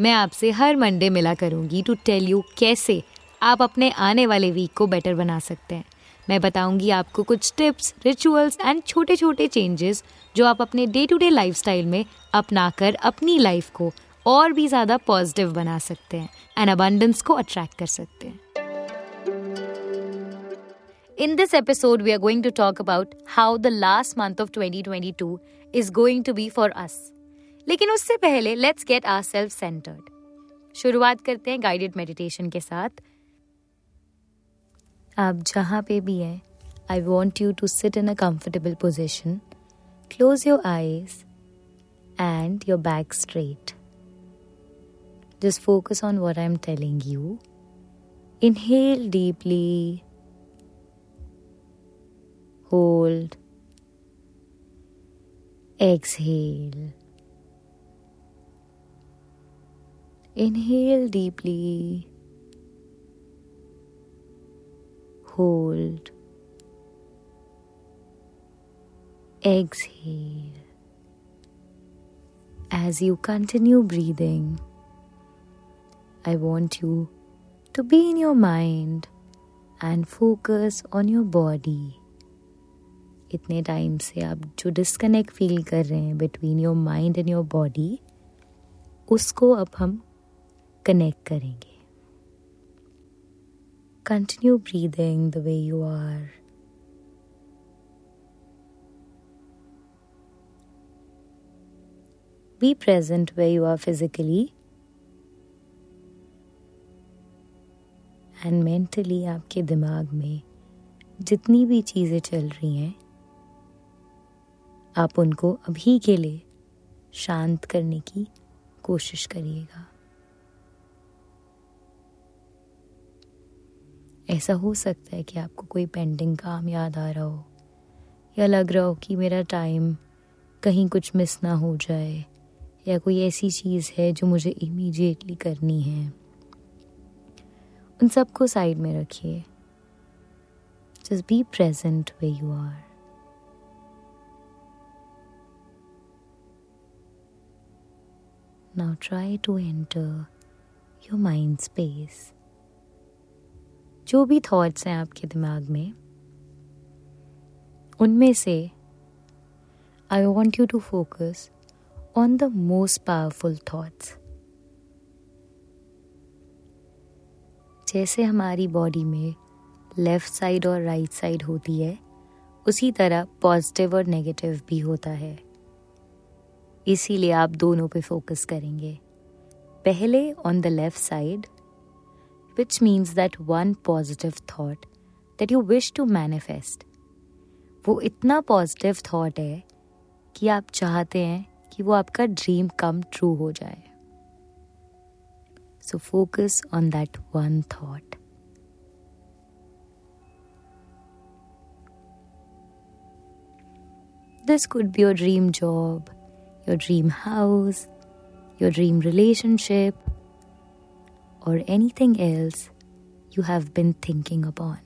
मैं आपसे हर मंडे मिला करूँगी टू टेल यू कैसे आप अपने आने वाले वीक को बेटर बना सकते हैं मैं बताऊँगी आपको कुछ टिप्स रिचुअल्स एंड छोटे छोटे चेंजेस जो आप अपने डे टू डे लाइफ में अपनाकर अपनी लाइफ को और भी ज़्यादा पॉजिटिव बना सकते हैं एंड अबंडेंस को अट्रैक्ट कर सकते हैं In this episode, we are going to talk about how the last month of 2022 is going to be for us. लेकिन उससे पहले let's get our self centered शुरुआत करते हैं गाइडेड मेडिटेशन के साथ. आप जहाँ पे भी हैं I want you to sit in a comfortable position close your eyes and your back straight just focus on what I am telling you inhale deeply hold, exhale. Inhale deeply, hold, exhale. As you continue breathing, I want you to be in your mind and focus on your body. इतने time से आप जो disconnect feel कर रहे हैं between your mind and your body उसको अब हम कनेक्ट करेंगे। Continue breathing the way you are be present way you are physically and mentally आपके दिमाग में जितनी भी चीज़ें चल रही हैं, आप उनको अभी के लिए शांत करने की कोशिश करिएगा। ऐसा हो सकता है कि आपको कोई पेंडिंग काम याद आ रहा हो, या लग रहा हो कि मेरा टाइम कहीं कुछ मिस ना हो जाए, या कोई ऐसी चीज़ है जो मुझे इमीडिएटली करनी है। उन सबको साइड में रखिए। Just be present way you are Now try to enter your mind space. जो भी थॉट्स हैं आपके दिमाग में, उनमें से I want you to focus on the most powerful thoughts जैसे हमारी बॉडी में लेफ़्ट साइड और राइट right साइड होती है, उसी तरह पॉजिटिव और नेगेटिव भी होता है। इसीलिए आप दोनों पे फोकस करेंगे। पहले on the left side which means that one positive thought that you wish to manifest वो इतना पॉजिटिव थॉट है कि आप चाहते हैं कि वो आपका ड्रीम कम ट्रू हो जाए so focus on that one thought this could be your dream job your dream house, your dream relationship, or anything else you have been thinking upon.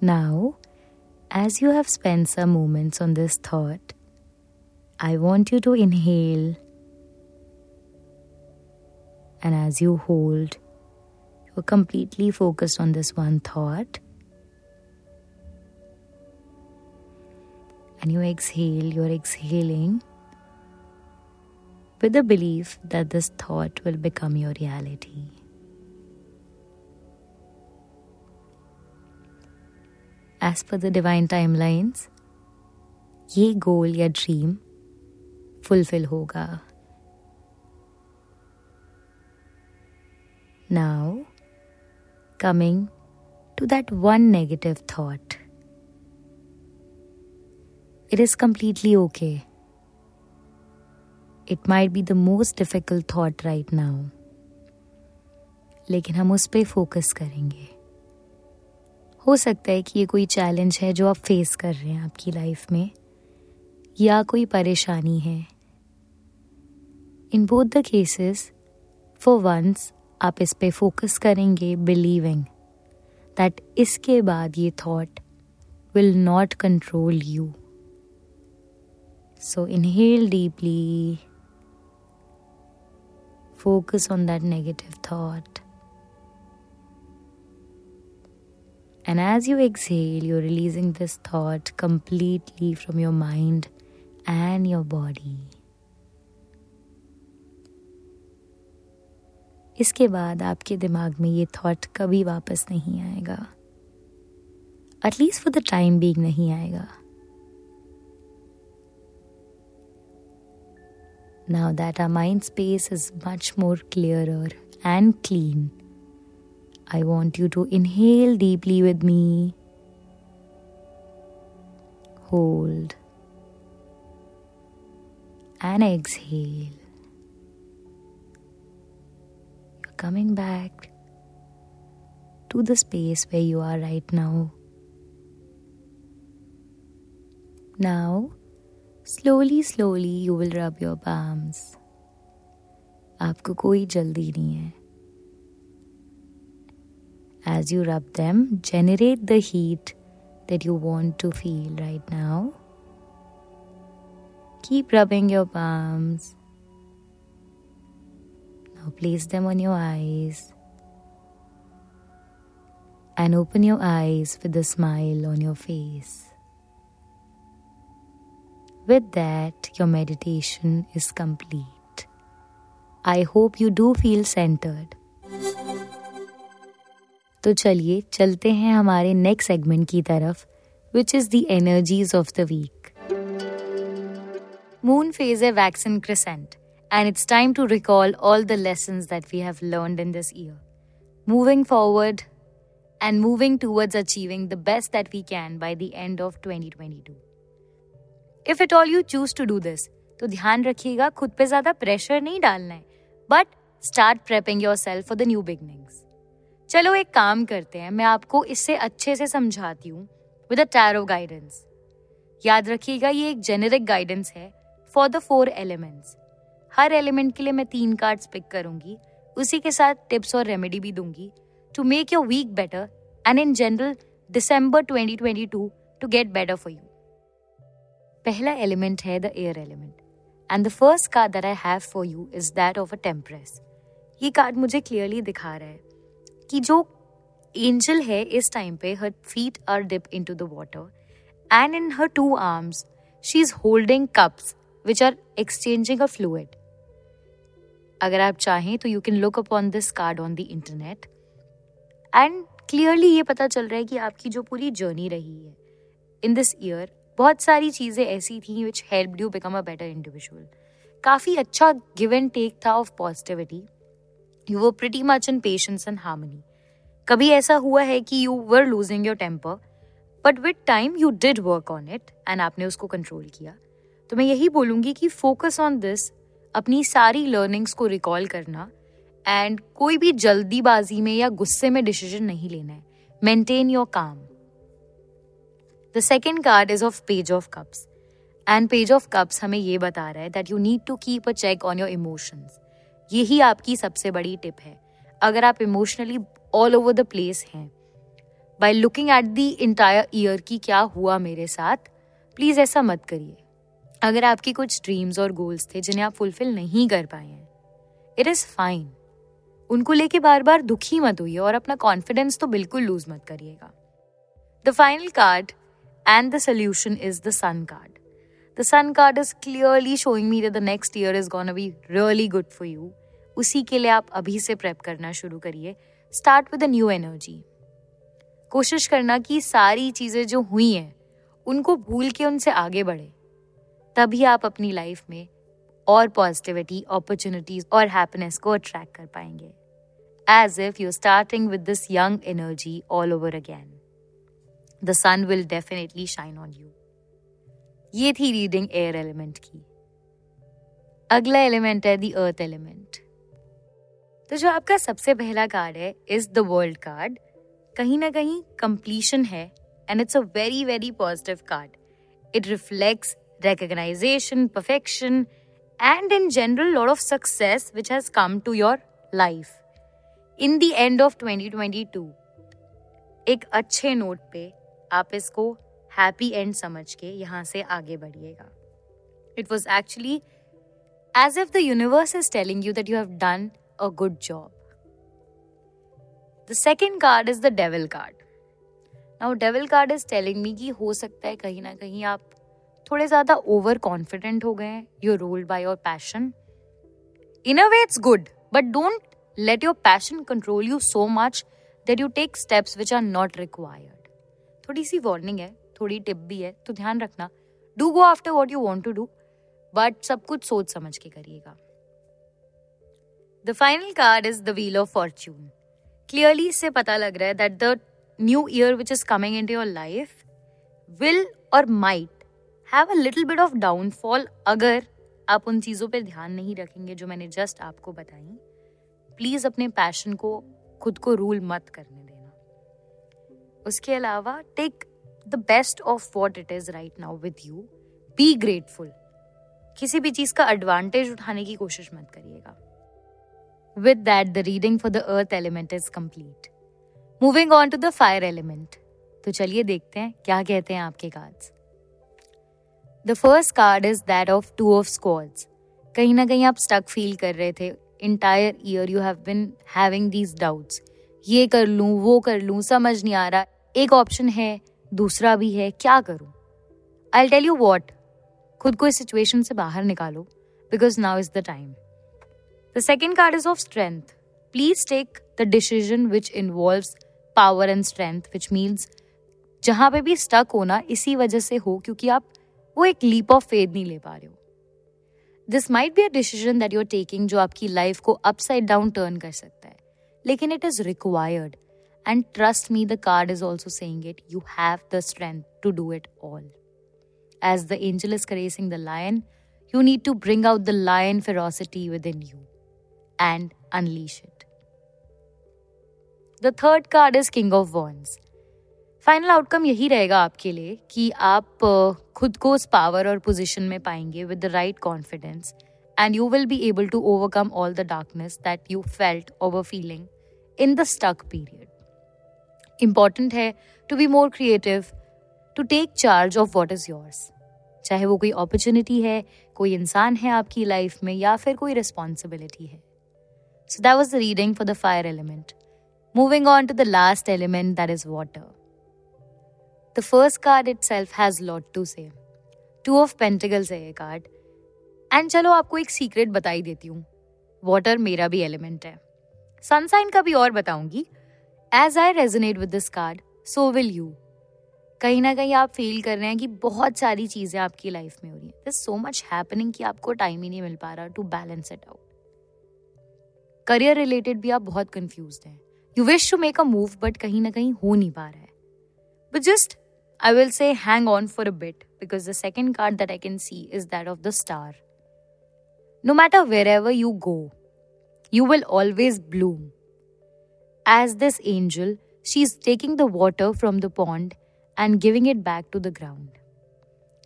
Now, as you have spent some moments on this thought, I want you to inhale, and as you hold, you're completely focused on this one thought. and you exhale, you're exhaling with the belief that this thought will become your reality. As per the divine timelines, ये गोल या dream fulfil होगा Now, coming to that one negative thought It is completely okay. It might be the most difficult thought right now. लेकिन हम उस पर focus करेंगे। हो सकता है कि ये कोई चैलेंज है जो आप फेस कर रहे हैं आपकी लाइफ में, या कोई परेशानी है। In both the cases for once आप इस पे फोकस करेंगे बिलीविंग दैट इसके बाद ये thought will not control you so inhale deeply focus on that negative thought And as you exhale, you're releasing this thought completely from your mind and your body. इसके बाद आपके दिमाग में ये थॉट कभी वापस नहीं आएगा at least for the time being नहीं आएगा Now that our mind space is much more clearer and clean, I want you to inhale deeply with me. Hold. And exhale. You're coming back to the space where you are right now. Now, slowly, slowly, you will rub your palms. आपको कोई जल्दी नहीं है as you rub them, generate the heat that you want to feel right now. Keep rubbing your palms. Now place them on your eyes. And open your eyes with a smile on your face. With that, your meditation is complete. I hope you do feel centered. तो चलिए चलते हैं हमारे next segment की तरफ़ which is the energies of the week moon phase a waxing crescent and it's time to recall all the lessons that we have learned in this year. Moving forward and moving towards achieving the best that we can by the end of 2022. If at all you choose to do this तो ध्यान रखिएगा, खुद पे ज़्यादा pressure नहीं डालना है। But start prepping yourself for the new beginnings चलो एक काम करते हैं, मैं आपको इससे अच्छे से समझाती हूँ विद अ टैरो गाइडेंस याद रखिएगा, ये एक जेनेरिक गाइडेंस है फॉर द फोर एलिमेंट्स हर एलिमेंट के लिए मैं तीन कार्ड्स पिक करूँगी, उसी के साथ टिप्स और रेमेडी भी दूँगी to make your week better and in general December 2022 to get better for you पहला एलिमेंट है the air element and the first card that I have for you is that of a temperance ये card मुझे clearly दिखा रहा है कि जो angel है इस टाइम पे her feet are dip in to the water and in her two arms she is holding cups which are exchanging a fluid अगर आप चाहें तो you can look upon this card on the internet and clearly ये पता चल रहा है कि आपकी जो पूरी जर्नी रही है इन दिस ईयर बहुत सारी चीज़ें ऐसी थी which help you become a better individual काफ़ी अच्छा गिव एंड टेक था of positivity you were pretty much in patience and harmony कभी ऐसा हुआ है कि you were losing your temper but with time you did work on it and आपने उसको कंट्रोल किया. तो मैं यही बोलूँगी कि फोकस ऑन दिस अपनी सारी लर्निंग्स को रिकॉल करना एंड कोई भी जल्दीबाजी में या गुस्से में डिसीज़न नहीं लेना है. Maintain your calm the second card is of page of cups and page of cups हमें ये बता रहा है that you need to keep a check on your emotions यही आपकी सबसे बड़ी टिप है। अगर आप emotionally all over the place हैं। By looking at the entire year की क्या हुआ मेरे साथ प्लीज़ ऐसा मत करिए। अगर आपकी कुछ ड्रीम्स और गोल्स थे जिन्हें आप फुलफिल नहीं कर पाए हैं इट इज़ फाइन उनको लेके बार बार दुखी मत होइए और अपना कॉन्फिडेंस तो बिल्कुल लूज मत करिएगा। The final card and the solution is the sun card the sun card is clearly showing me that the next year is gonna be really good for you उसी के लिए आप अभी से प्रेप करना शुरू करिए. Start with a new energy कोशिश करना कि सारी चीज़ें जो हुई हैं, उनको भूल के उनसे आगे बढ़े. तभी आप अपनी लाइफ में और पॉजिटिविटी अपॉर्चुनिटीज़ और हैप्पीनेस को अट्रैक्ट कर पाएँगे. As if you starting with this young energy all over again the sun will definitely shine on you ये थी रीडिंग एयर एलिमेंट की। अगला एलिमेंट है दी अर्थ एलिमेंट तो जो आपका सबसे पहला कार्ड है इज़ द वर्ल्ड कार्ड कहीं ना कहीं कंप्लीशन है and it's a very very positive card it reflects recognition, perfection, and in general, lot of success which has come to your life. In the end of 2022, एक अच्छे note पे आप इसको happy and समझ के यहाँ से आगे बढ़िएगा। It was actually as if the universe is telling you that you have done a good job the second card is the devil card now devil card is telling me कि हो सकता है कहीं ना कहीं आप थोड़े ज़्यादा ओवर कॉन्फिडेंट हो गए हैं you're ruled by your passion in a way it's good but don't let your passion control you so much that you take steps which are not required थोड़ी सी वार्निंग है, थोड़ी टिप भी है तो ध्यान रखना। Do go after what you want to do but सब कुछ सोच समझ के करिएगा। The final card is the wheel of fortune clearly इससे पता लग रहा है that the new year which is coming in your life will और might have a little bit of downfall अगर आप उन चीज़ों पर ध्यान नहीं रखेंगे जो मैंने जस्ट आपको बताई। प्लीज़ अपने पैशन को, खुद को रूल मत करने देना उसके अलावा take the best of what it is right now with you be grateful किसी भी चीज़ का एडवांटेज उठाने की कोशिश मत करिएगा. With that the reading for the earth element is complete moving on to the fire element तो चलिए देखते हैं क्या कहते हैं आपके cards the first card is that of two of swords कहीं ना कहीं आप स्टक फील कर रहे थे. Entire year you have been having these doubts ये कर लूँ, वो कर लूँ, समझ नहीं आ रहा. एक ऑप्शन है, दूसरा भी है, क्या करूँ? आई टेल यू वॉट खुद को इस सिचुएशन से बाहर निकालो because now is the time the second card is of strength please take the decision which involve power and strength which means जहाँ पे भी स्टक होना इसी वजह से हो, क्योंकि आप वो एक लीप ऑफ़ फेथ नहीं ले पा रहे हो। This might be a decision that you are taking जो आपकी लाइफ को अपसाइड डाउन टर्न कर सकता है, लेकिन it is required and trust me the card is also saying it you have the strength to do it all As the angel is caressing the lion, you need to bring out the lion ferocity within you and unleash it. The third card is King of Wands. Final outcome यही रहेगा आपके लिए कि आप खुद को उस power और पोजिशन में पाएँगे with the right confidence and you will be able to overcome all the darkness that you felt over feeling in the stuck period important है to be more creative to take charge of what is yours चाहे वो कोई opportunity है, कोई इंसान है आपकी life में या फिर कोई रिस्पॉन्सिबिलिटी है. So that was the reading for the fire element moving on to the last element that is water the first card itself has lot to say two of pentacles है ये card and चलो आपको एक secret बताई देती हूँ. Water मेरा भी एलिमेंट है. सनसाइन का भी और बताऊँगी. As I resonate with this card so will you कहीं ना कहीं आप फील कर रहे हैं कि बहुत सारी चीज़ें आपकी लाइफ में हो रही है। सो मच हैपनिंग कि आपको टाइम ही नहीं मिल पा रहा to balance it out career related भी आप बहुत कंफ्यूज हैं। You wish to make a move but कहीं ना कहीं हो नहीं पा रहा है। But just I will say hang on for a bit because the second card that I can see is that of the star no matter wherever you go you will always bloom. As this angel, she is taking the water from the pond and giving it back to the ground.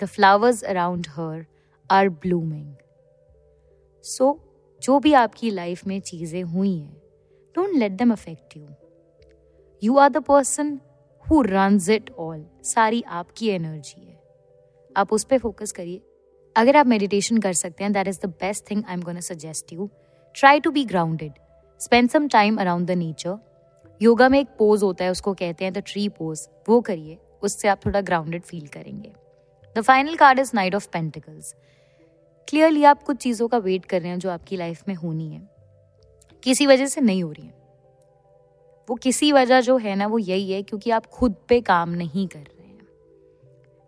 The flowers around her are blooming. So, जो भी आपकी life में चीज़ें हुई हैं don't let them affect you you are the person who runs it all सारी आपकी energy है। आप उस पर फोकस करिए। अगर आप मेडिटेशन कर सकते हैं that is the best thing I am gonna suggest you try to be grounded spend some time around the nature yoga में एक पोज होता है, उसको कहते हैं द ट्री पोज वो करिए, उससे आप थोड़ा ग्राउंडेड फील करेंगे. The final card is knight of pentacles clearly आप कुछ चीज़ों का वेट कर रहे हैं जो आपकी लाइफ में होनी है. किसी वजह से नहीं हो रही है. वो किसी वजह जो है ना, वो यही है क्योंकि आप खुद पे काम नहीं कर रहे हैं.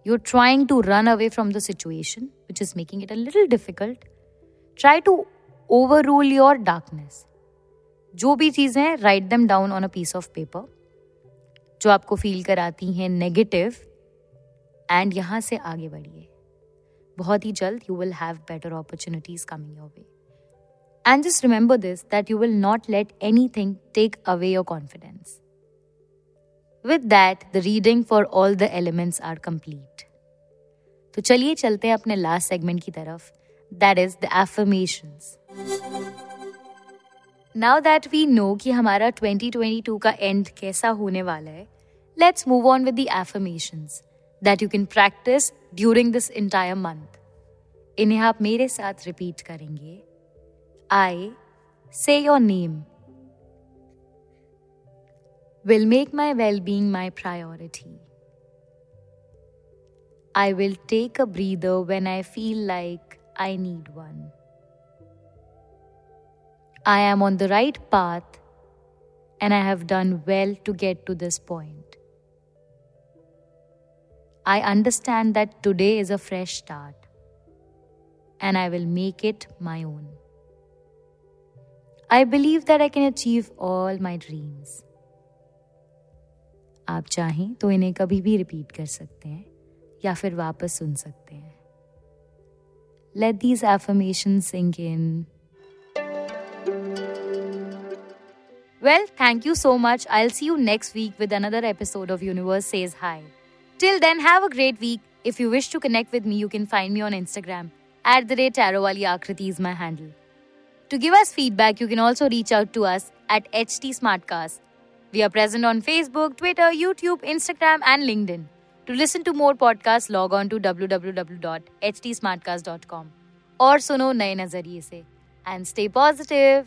You are trying to run away from the situation which is making it a little difficult try to overrule your darkness जो भी चीज़ें हैं write them down on a piece of paper जो आपको फील कराती हैं नेगेटिव एंड यहाँ से आगे बढ़िए। बहुत ही जल्द you will have better opportunities coming your way and just remember this that you will not let anything take away your confidence with that the reading for all the elements are complete तो चलिए चलते हैं अपने last segment की तरफ़. That is the affirmations now that we know कि हमारा 2022 का एंड कैसा होने वाला है let's move on with the affirmations that you can practice during this entire month इन्हें आप मेरे साथ रिपीट करेंगे I say your name will make my well being my priority. I will take a breather when I feel like I need one. I am on the right path and I have done well to get to this point. I understand that today is a fresh start and I will make it my own. I believe that I can achieve all my dreams. आप चाहें तो इन्हें कभी भी repeat कर सकते हैं या फिर वापस सुन सकते हैं let these affirmation sink in Well, thank you so much. I'll see you next week with another episode of Universe Says Hi. Till then, have a great week. If you wish to connect with me, you can find me on Instagram. At the rate Tarowali Akriti is my handle. To give us feedback, you can also reach out to us at HT Smartcast. We are present on Facebook, Twitter, YouTube, Instagram, and LinkedIn. To listen to more podcasts, log on to www.htsmartcast.com or suno naye nazariye se and stay positive.